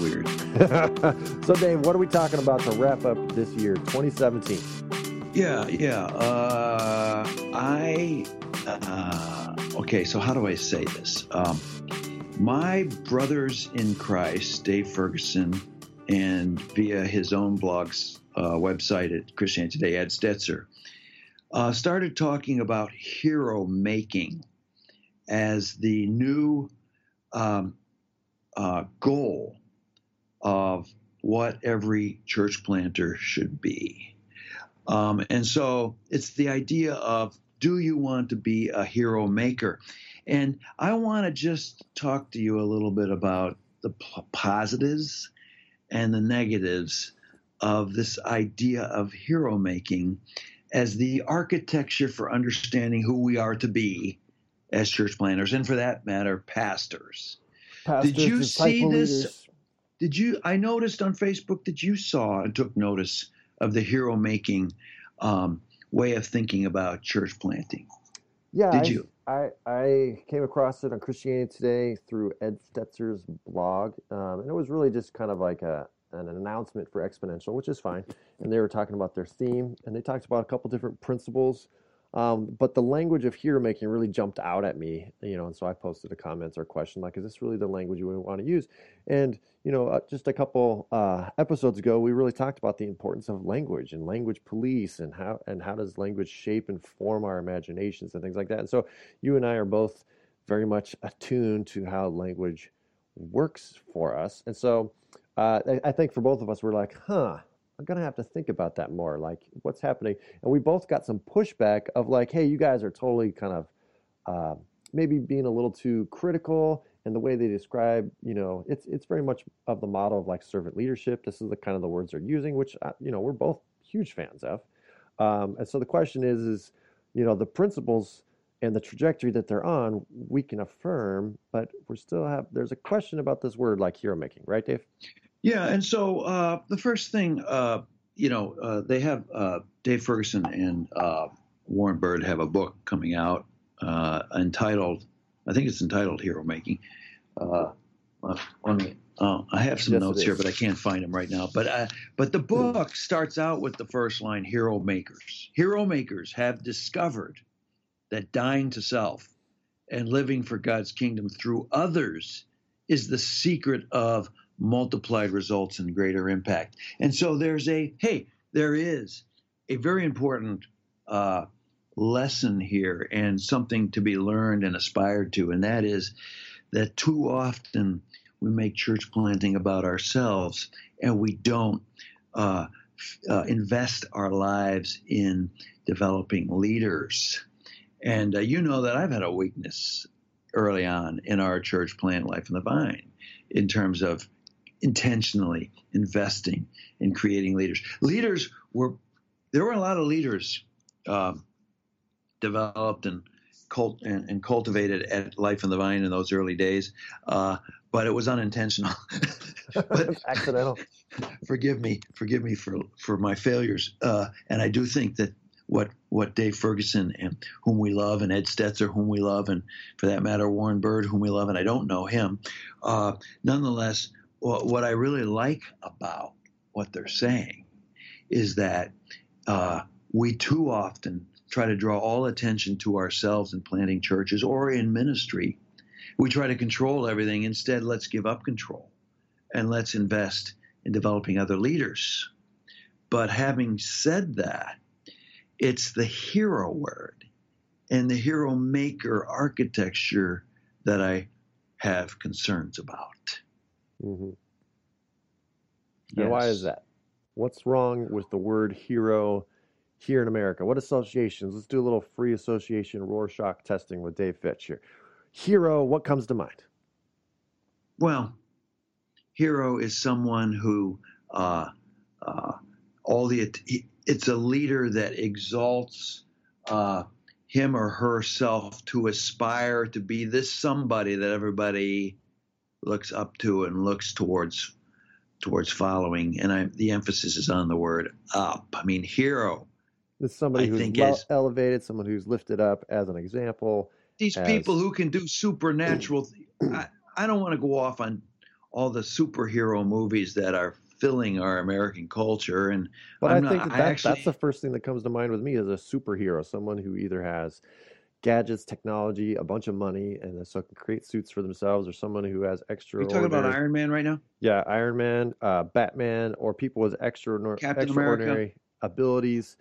weird. so, Dave, what are we talking about to wrap up this year, 2017? Yeah, yeah. Uh, I uh, okay. So how do I say this? Um, my brothers in Christ, Dave Ferguson, and via his own blog's uh, website at Christianity Today, Ed Stetzer, uh, started talking about hero making as the new um, uh, goal of what every church planter should be. Um, and so it's the idea of do you want to be a hero maker? And I want to just talk to you a little bit about the p- positives and the negatives of this idea of hero making as the architecture for understanding who we are to be as church planters, and for that matter, pastors. Pastors Did you see this? leaders. Did you? I noticed on Facebook that you saw and took notice of the hero making um, way of thinking about church planting. Yeah, Did I, you? I I came across it on Christianity Today through Ed Stetzer's blog, um, and it was really just kind of like a an announcement for Exponential, which is fine. And they were talking about their theme, and they talked about a couple different principles. Um, but the language of hero making really jumped out at me, you know, and so I posted a comment or question like, "Is this really the language we want to use?" And you know, uh, just a couple uh, episodes ago, we really talked about the importance of language and language police and how and how does language shape and form our imaginations and things like that. And so, you and I are both very much attuned to how language works for us. And so, uh, I, I think for both of us, we're like, huh. I'm gonna have to think about that more. Like, what's happening? And we both got some pushback of like, hey, you guys are totally kind of uh, maybe being a little too critical and the way they describe, you know, it's it's very much of the model of like servant leadership. This is the kind of the words they're using, which uh, you know we're both huge fans of. Um, and so the question is, is you know, the principles and the trajectory that they're on, we can affirm, but we're still have there's a question about this word like hero making, right, Dave? Yeah, and so uh, the first thing, uh, you know, uh, they have uh, Dave Ferguson and uh, Warren Bird have a book coming out uh, entitled, I think it's entitled Hero Making. Me, I have some Yes, notes here, but I can't find them right now. But but the book starts out with the first line: Hero makers. Hero makers have discovered that dying to self and living for God's kingdom through others is the secret of multiplied results and greater impact. And so there's a hey, there is a very important uh, lesson here and something to be learned and aspired to, and that is that too often we make church planting about ourselves and we don't uh, uh, invest our lives in developing leaders. And uh, you know that I've had a weakness early on in our church plant life in the vine in terms of intentionally investing in creating leaders. Leaders were there were a lot of leaders um, developed and, cult, and, and cultivated at Life in the Vine in those early days, uh, but it was unintentional. but Accidental. forgive me, forgive me for for my failures. Uh, and I do think that what what Dave Ferguson and whom we love, and Ed Stetzer, whom we love, and for that matter Warren Bird, whom we love, and I don't know him. Uh, nonetheless, what, I really like about what they're saying is that uh, we too often try to draw all attention to ourselves in planting churches or in ministry. We try to control everything. Instead, let's give up control and let's invest in developing other leaders. But having said that, it's the hero word and the hero maker architecture that I have concerns about. Hmm And why is that? What's wrong with the word hero here in America? What associations? Let's do a little free association Rorschach testing with Dave Fitch here. Hero, what comes to mind? Well, hero is someone who uh, uh, all the it's a leader that exalts uh, him or herself to aspire to be this somebody that everybody looks up to and looks towards towards following. And I, the emphasis is on the word up. I mean, hero. It's somebody I who's is- elevated, someone who's lifted up as an example. These As- people who can do supernatural. I, I don't want to go off on all the superhero movies that are filling our American culture. And But I'm I think not. that, I actually. that's the first thing that comes to mind with me as a superhero, someone who either has gadgets, technology, a bunch of money, and so can create suits for themselves, or someone who has Are you talking about Iron Man right now? yeah, Iron Man, uh, Batman, or people with extraordinary, Captain America? abilities.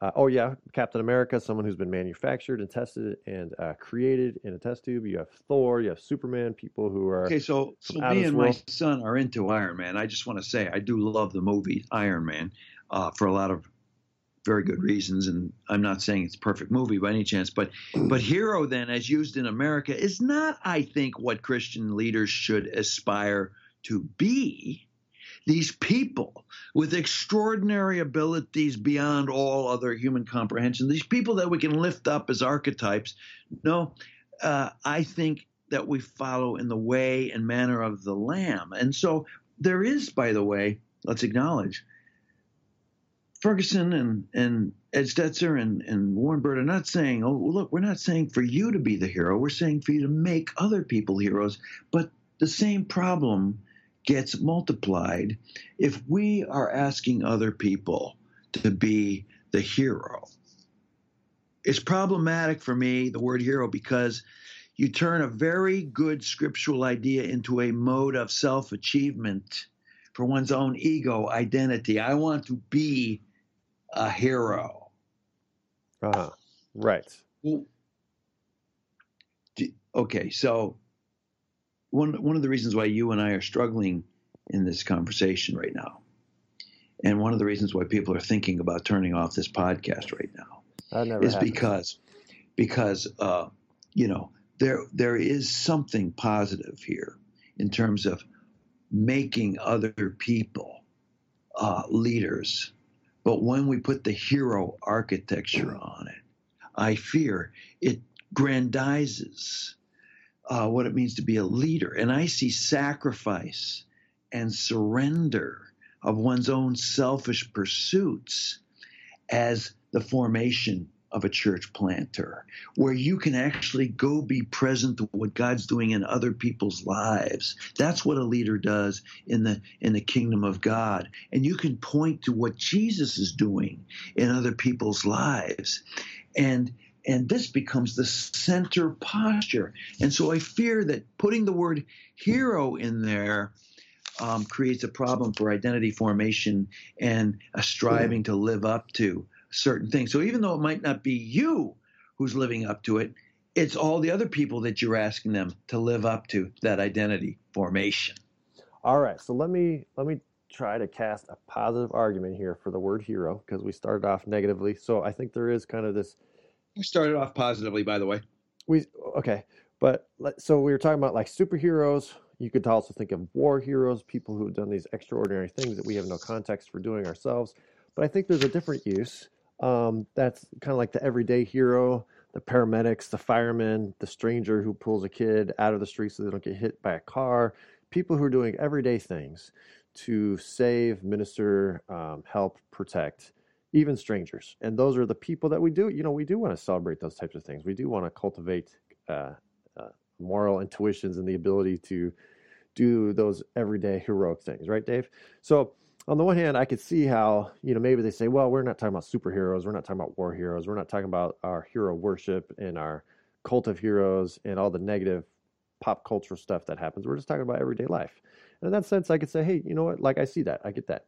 Uh, oh yeah, Captain America, someone who's been manufactured and tested and uh, created in a test tube. You have Thor, you have Superman, people who are Okay, so so from out of me and my son are into Iron Man. I just want to say I do love the movie Iron Man uh, for a lot of very good reasons, and I'm not saying it's a perfect movie by any chance. But but hero then, as used in America, is not, I think, what Christian leaders should aspire to be. These people with extraordinary abilities beyond all other human comprehension, these people that we can lift up as archetypes. No, uh, I think that we follow in the way and manner of the Lamb. And so there is, by the way, let's acknowledge, Ferguson and, and Ed Stetzer and, and Warren Bird are not saying, oh, look, we're not saying for you to be the hero. We're saying for you to make other people heroes. But the same problem gets multiplied if we are asking other people to be the hero. It's problematic for me, the word hero, because you turn a very good scriptural idea into a mode of self achievement for one's own ego identity. I want to be a hero. uh right. Okay, so one one of the reasons why you and I are struggling in this conversation right now, and one of the reasons why people are thinking about turning off this podcast right now, never is because because uh, you know there there is something positive here in terms of making other people uh, leaders, but when we put the hero architecture on it, I fear it grandizes uh, what it means to be a leader, and I see sacrifice and surrender of one's own selfish pursuits as the formation of a church planter, where you can actually go be present to what God's doing in other people's lives. That's what a leader does in the in the kingdom of God. And you can point to what Jesus is doing in other people's lives. And and this becomes the center posture. And so I fear that putting the word hero in there um, creates a problem for identity formation and a striving to live up to certain things. So even though it might not be you who's living up to it, it's all the other people that you're asking them to live up to that identity formation. All right, so let me let me try to cast a positive argument here for the word hero because we started off negatively. So I think there is kind of this You started off positively, by the way. we okay, but so we were talking about like superheroes. You could also think of war heroes, people who have done these extraordinary things that we have no context for doing ourselves. But I think there's a different use. Um, that's kind of like the everyday hero, the paramedics, the firemen, the stranger who pulls a kid out of the street so they don't get hit by a car. People who are doing everyday things to save, minister, um, help, protect, even strangers. And those are the people that we do. You know, we do want to celebrate those types of things. We do want to cultivate uh, uh, moral intuitions and the ability to do those everyday heroic things, right, Dave? So on the one hand, I could see how, you know, maybe they say, well, we're not talking about superheroes, we're not talking about war heroes, we're not talking about our hero worship and our cult of heroes and all the negative pop cultural stuff that happens. We're just talking about everyday life. And in that sense, I could say, hey, you know what? Like I see that, I get that.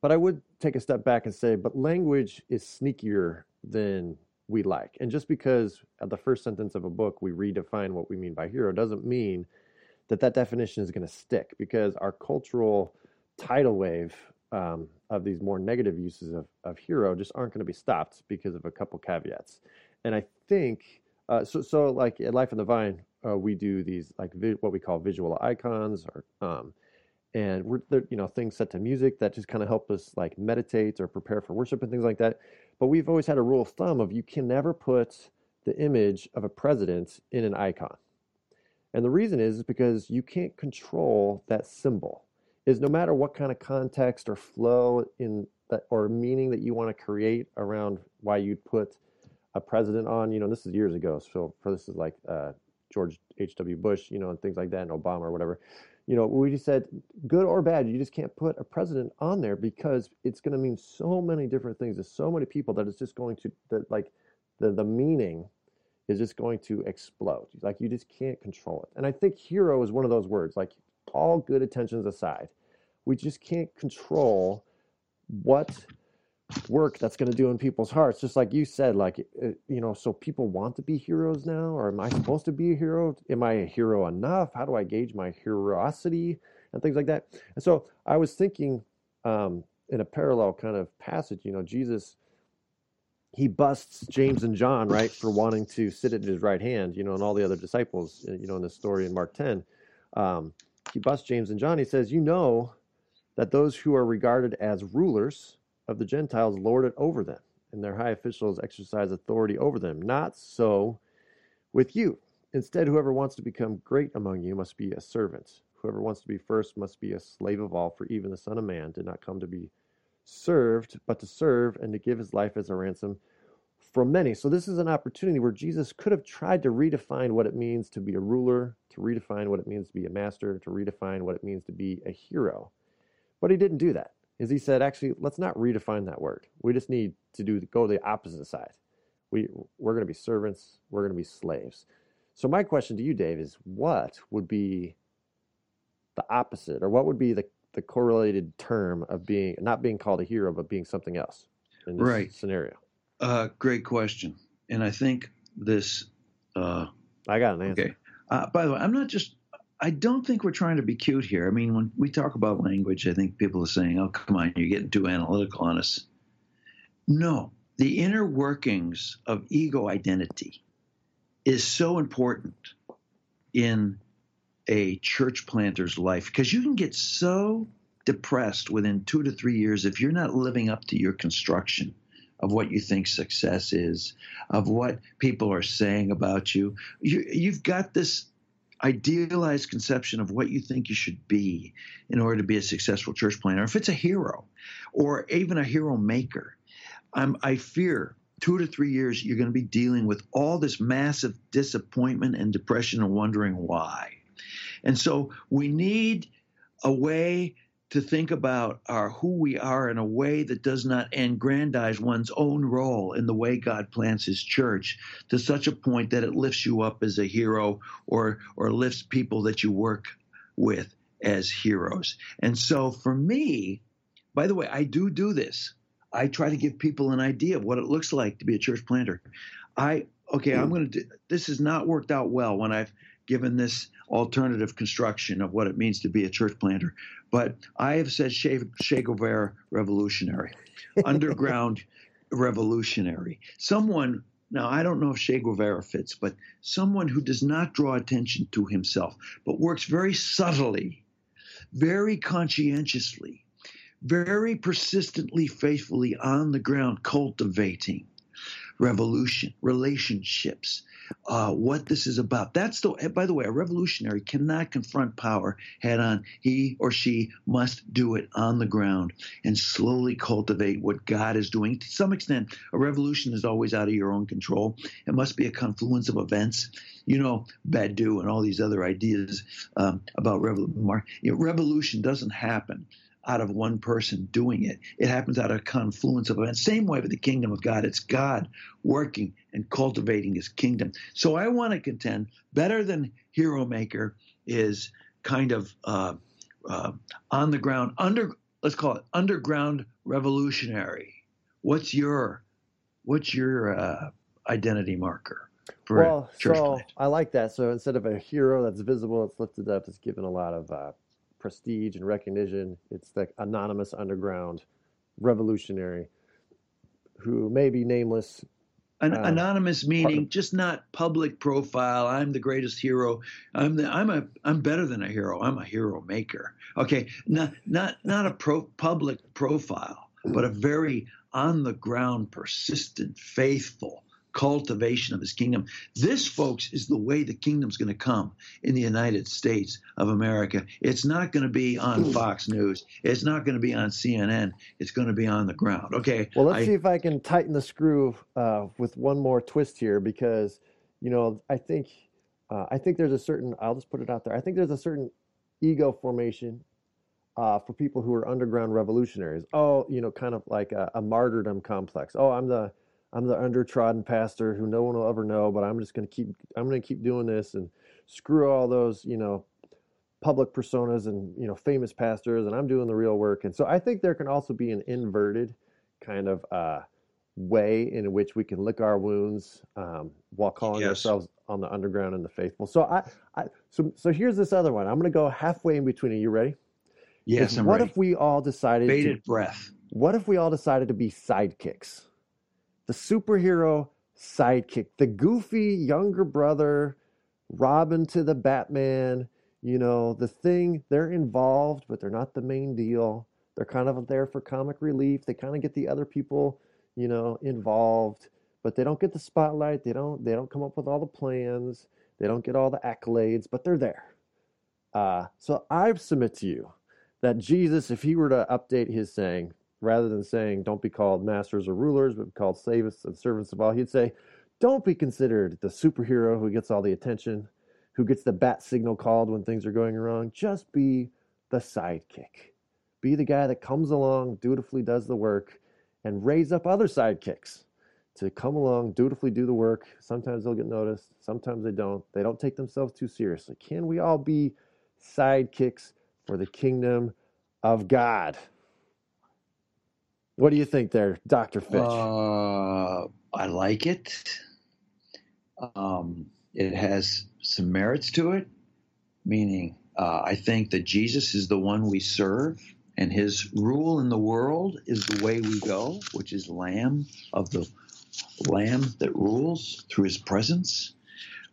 But I would take a step back and say, but language is sneakier than we like. And just because at the first sentence of a book we redefine what we mean by hero doesn't mean that that definition is going to stick because our cultural tidal wave um, of these more negative uses of, of hero just aren't going to be stopped because of a couple caveats. And I think uh, so. So like at Life in the Vine, uh, we do these like vi- what we call visual icons, or um, and we're you know things set to music that just kind of help us like meditate or prepare for worship and things like that. But we've always had a rule of thumb of you can never put the image of a president in an icon. And the reason is, is because you can't control that symbol. Is no matter what kind of context or flow in that or meaning that you want to create around why you'd put a president on, you know, this is years ago. So for this is like uh, George H.W. Bush, you know, and things like that, and Obama or whatever. you know, we just said good or bad, you just can't put a president on there because it's going to mean so many different things to so many people that it's just going to that like the the meaning is just going to explode. Like you just can't control it. And I think hero is one of those words. Like all good intentions aside, we just can't control what work that's going to do in people's hearts. Just like you said like uh, you know so people want to be heroes now or am i supposed to be a hero? Am i a hero enough? How do i gauge my heroicity? And things like that. And so i was thinking um, in a parallel kind of passage you know jesus he busts james and john right for wanting to sit at his right hand you know and all the other disciples uh, you know in the story in mark 10 um, he busts james and john he says you know that those who are regarded as rulers of the Gentiles lord it over them, and their high officials exercise authority over them. Not so with you. Instead, whoever wants to become great among you must be a servant. Whoever wants to be first must be a slave of all, for even the Son of Man did not come to be served, but to serve and to give his life as a ransom for many. So, this is an opportunity where Jesus could have tried to redefine what it means to be a ruler, to redefine what it means to be a master, to redefine what it means to be a hero. But he didn't do that is he said, actually, let's not redefine that word. We just need to do go the opposite side. We we're going to be servants. We're going to be slaves. So my question to you, Dave, is what would be the opposite, or what would be the the correlated term of being not being called a hero, but being something else in this right. scenario? Uh, great question, and I think this. Uh, I got an answer. Okay. Uh, by the way, I'm not just I don't think we're trying to be cute here. I mean, when we talk about language, I think people are saying, oh, come on, you're getting too analytical on us. No, the inner workings of ego identity is so important in a church planter's life because you can get so depressed within two to three years if you're not living up to your construction of what you think success is, of what people are saying about you. you have got this idealized conception of what you think you should be in order to be a successful church planter, if it's a hero or even a hero maker, I fear two to three years you're going to be dealing with all this massive disappointment and depression and wondering why. And so we need a way to think about our who we are in a way that does not aggrandize one's own role in the way God plants his church to such a point that it lifts you up as a hero or or lifts people that you work with as heroes. And so for me, by the way, I do do this. I try to give people an idea of what it looks like to be a church planter. I okay, I'm going to do this has not worked out well when I've given this alternative construction of what it means to be a church planter. But I have said Che, che Guevara revolutionary, underground revolutionary. Someone, now I don't know if Che Guevara fits, but someone who does not draw attention to himself, but works very subtly, very conscientiously, very persistently, faithfully on the ground, cultivating revolution, relationships, uh, what this is about. That's the, by the way, a revolutionary cannot confront power head on. He or she must do it on the ground and slowly cultivate what God is doing. To some extent, a revolution is always out of your own control. It must be a confluence of events. You know, Badiou and all these other ideas um, about revolution. revolution doesn't happen out of one person doing it. It happens out of a confluence of events. Same way with the kingdom of God. It's God working and cultivating his kingdom. So I want to contend better than hero maker is kind of uh, uh, on the ground, under, let's call it underground revolutionary. What's your, what's your uh, identity marker? well, so I like that. So instead of a hero that's visible, it's lifted up, it's given a lot of uh, prestige and recognition. It's the anonymous underground revolutionary who may be nameless. An uh, anonymous meaning just not public profile. I'm the greatest hero. I'm the, I'm a I'm better than a hero. I'm a hero maker. Okay, not not not a pro, public profile, but a very on the ground, persistent, faithful cultivation of his kingdom. This, folks, is the way the kingdom's going to come in the United States of America. It's not going to be on Fox News. It's not going to be on CNN. It's going to be on the ground. Okay. Well, let's I, see if I can tighten the screw uh, with one more twist here because, you know, I think. Uh, I think there's a certain. I'll just put it out there. I think there's a certain ego formation uh, for people who are underground revolutionaries. Oh, you know, kind of like a, a martyrdom complex. Oh, I'm the I'm the undertrodden pastor who no one will ever know, but I'm just going to keep I'm going to keep doing this and screw all those you know public personas and you know famous pastors, and I'm doing the real work. And so I think there can also be an inverted kind of uh, way in which we can lick our wounds um, while calling Yes. ourselves on the underground and the faithful. So I, I so so here's this other one. I'm going to go halfway in between. Are you ready? Yes, I'm what ready. if we all decided to Bated breath. what if we all decided to be sidekicks? The superhero sidekick, the goofy younger brother, Robin to the Batman, you know, the thing, they're involved, but they're not the main deal. They're kind of there for comic relief. They kind of get the other people, you know, involved, but they don't get the spotlight. They don't they don't come up with all the plans. They don't get all the accolades, but they're there. Uh, so I submit to you that Jesus, if he were to update his saying, rather than saying, don't be called masters or rulers, but be called slaves and servants of all, he'd say, don't be considered the superhero who gets all the attention, who gets the bat signal called when things are going wrong. Just be the sidekick. Be the guy that comes along, dutifully does the work, and raise up other sidekicks to come along, dutifully do the work. Sometimes they'll get noticed, sometimes they don't. They don't take themselves too seriously. Can we all be sidekicks for the kingdom of God? What do you think there, Dr. Fitch? Uh, I like it. Um, it has some merits to it, meaning uh, I think that Jesus is the one we serve, and his rule in the world is the way we go, which is Lamb of the Lamb that rules through his presence.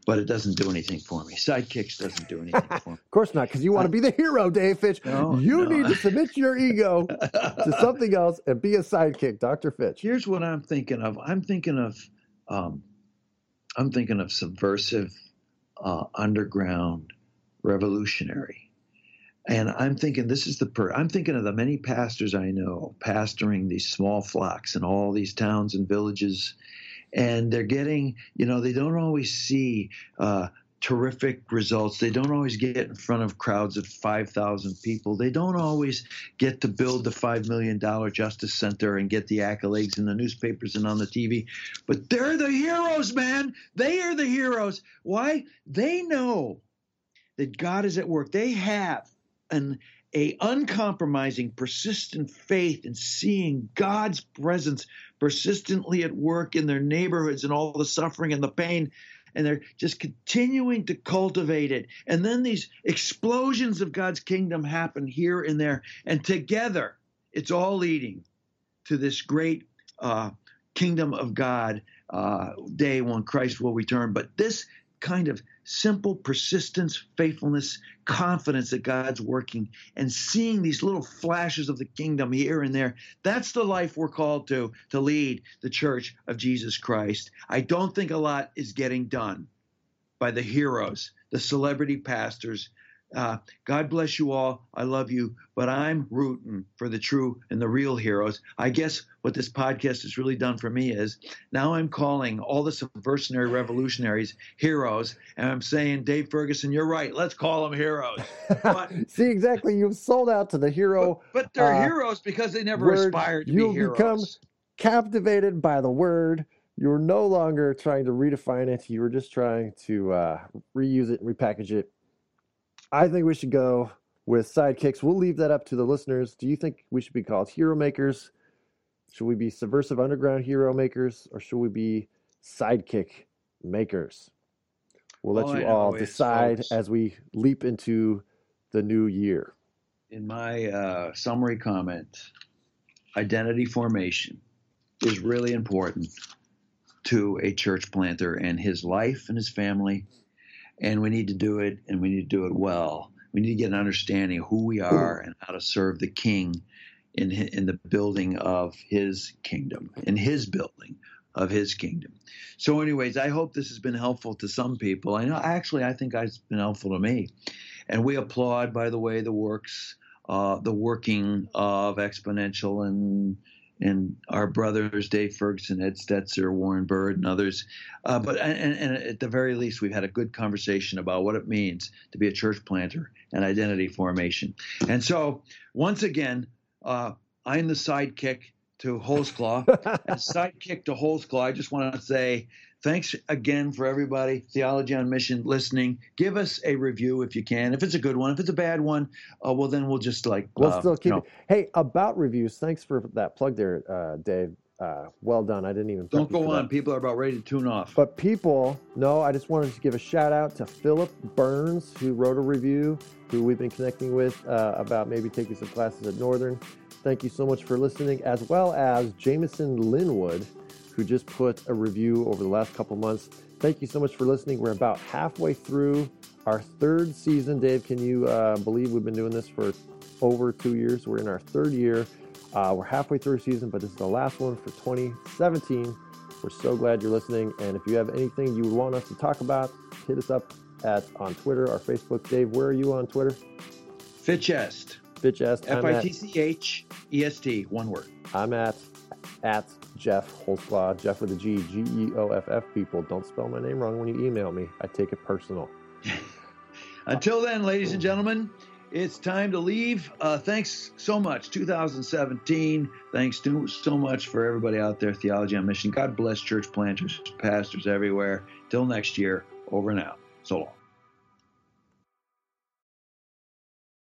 But it doesn't do anything for me. Sidekicks doesn't do anything for me. of course not, because you want to be the hero, Dave Fitch. No, you no. need to submit your ego to something else and be a sidekick, Dr. Fitch. Here's what I'm thinking of. I'm thinking of, um, I'm thinking of subversive, uh, underground, revolutionary, and I'm thinking this is the per. I'm thinking of the many pastors I know pastoring these small flocks in all these towns and villages, and they're getting, you know, they don't always see. Uh, terrific results. They don't always get in front of crowds of 5,000 people. They don't always get to build the $5 million Justice Center and get the accolades in the newspapers and on the TV. But they're the heroes, man. They are the heroes. Why? They know that God is at work. They have an a uncompromising, persistent faith in seeing God's presence persistently at work in their neighborhoods and all the suffering and the pain and they're just continuing to cultivate it. And then these explosions of God's kingdom happen here and there, and together it's all leading to this great uh, kingdom of God uh, day when Christ will return. But this kind of simple persistence, faithfulness, confidence that God's working, and seeing these little flashes of the kingdom here and there. That's the life we're called to to lead the church of Jesus Christ. I don't think a lot is getting done by the heroes, the celebrity pastors. Uh, God bless you all. I love you, but I'm rooting for the true and the real heroes. I guess what this podcast has really done for me is now I'm calling all the subversionary revolutionaries heroes, and I'm saying, Dave Ferguson, you're right. Let's call them heroes. But, See, exactly. You've sold out to the hero. but they're Uh, heroes because they never word, aspired to be heroes. become- captivated by the word. You're no longer trying to redefine it. You were just trying to uh, reuse it and repackage it. I think we should go with sidekicks. We'll leave that up to the listeners. Do you think we should be called hero makers? Should we be subversive underground hero makers, or should we be sidekick makers? We'll let you I all decide folks- as we leap into the new year. in my uh, summary comment, identity formation is really important to a church planter and his life and his family. And we need to do it, and we need to do it well. We need to get an understanding of who we are and how to serve the King in in the building of His kingdom, in His building of His kingdom. So, anyways, I hope this has been helpful to some people. I know, actually, I think it's been helpful to me. And we applaud, by the way, the works, uh, the working of Exponential and and our brothers Dave Ferguson, Ed Stetzer, Warren Bird, and others. Uh, but and, and, at the very least, we've had a good conversation about what it means to be a church planter and identity formation. And so, once again, uh, I'm the sidekick to Holsclaw. As sidekick to Holsclaw, I just want to say thanks again for everybody, Theology on Mission, listening. Give us a review if you can. If it's a good one, if it's a bad one, uh, well, then we'll just like. We'll uh, still keep you know. it. Hey, about reviews, thanks for that plug there, uh, Dave. Uh, well done. I didn't even. Don't go on. That. People are about ready to tune off. But people, no, I just wanted to give a shout out to Philip Burns, who wrote a review, who we've been connecting with uh, about maybe taking some classes at Northern. Thank you so much for listening, as well as Jameson Linwood, who just put a review over the last couple months. Thank you so much for listening. We're about halfway through our third season. Dave, can you uh, believe we've been doing this for over two years? We're in our third year. Uh, we're halfway through season, but this is the last one for 2017. We're so glad you're listening. And if you have anything you would want us to talk about, hit us up at on Twitter or Facebook. Dave, where are you on Twitter? Fitchest. Fitchest. F I T C H E S T. One word. I'm at at Geoff Holsclaw, Geoff with a G, G E O F F. People, don't spell my name wrong when you email me. I take it personal. Until then, ladies and gentlemen, it's time to leave. Uh, thanks so much. 2017. Thanks to, so much for everybody out there, Theology on Mission. God bless church planters, pastors everywhere. Till next year, over and out. So long.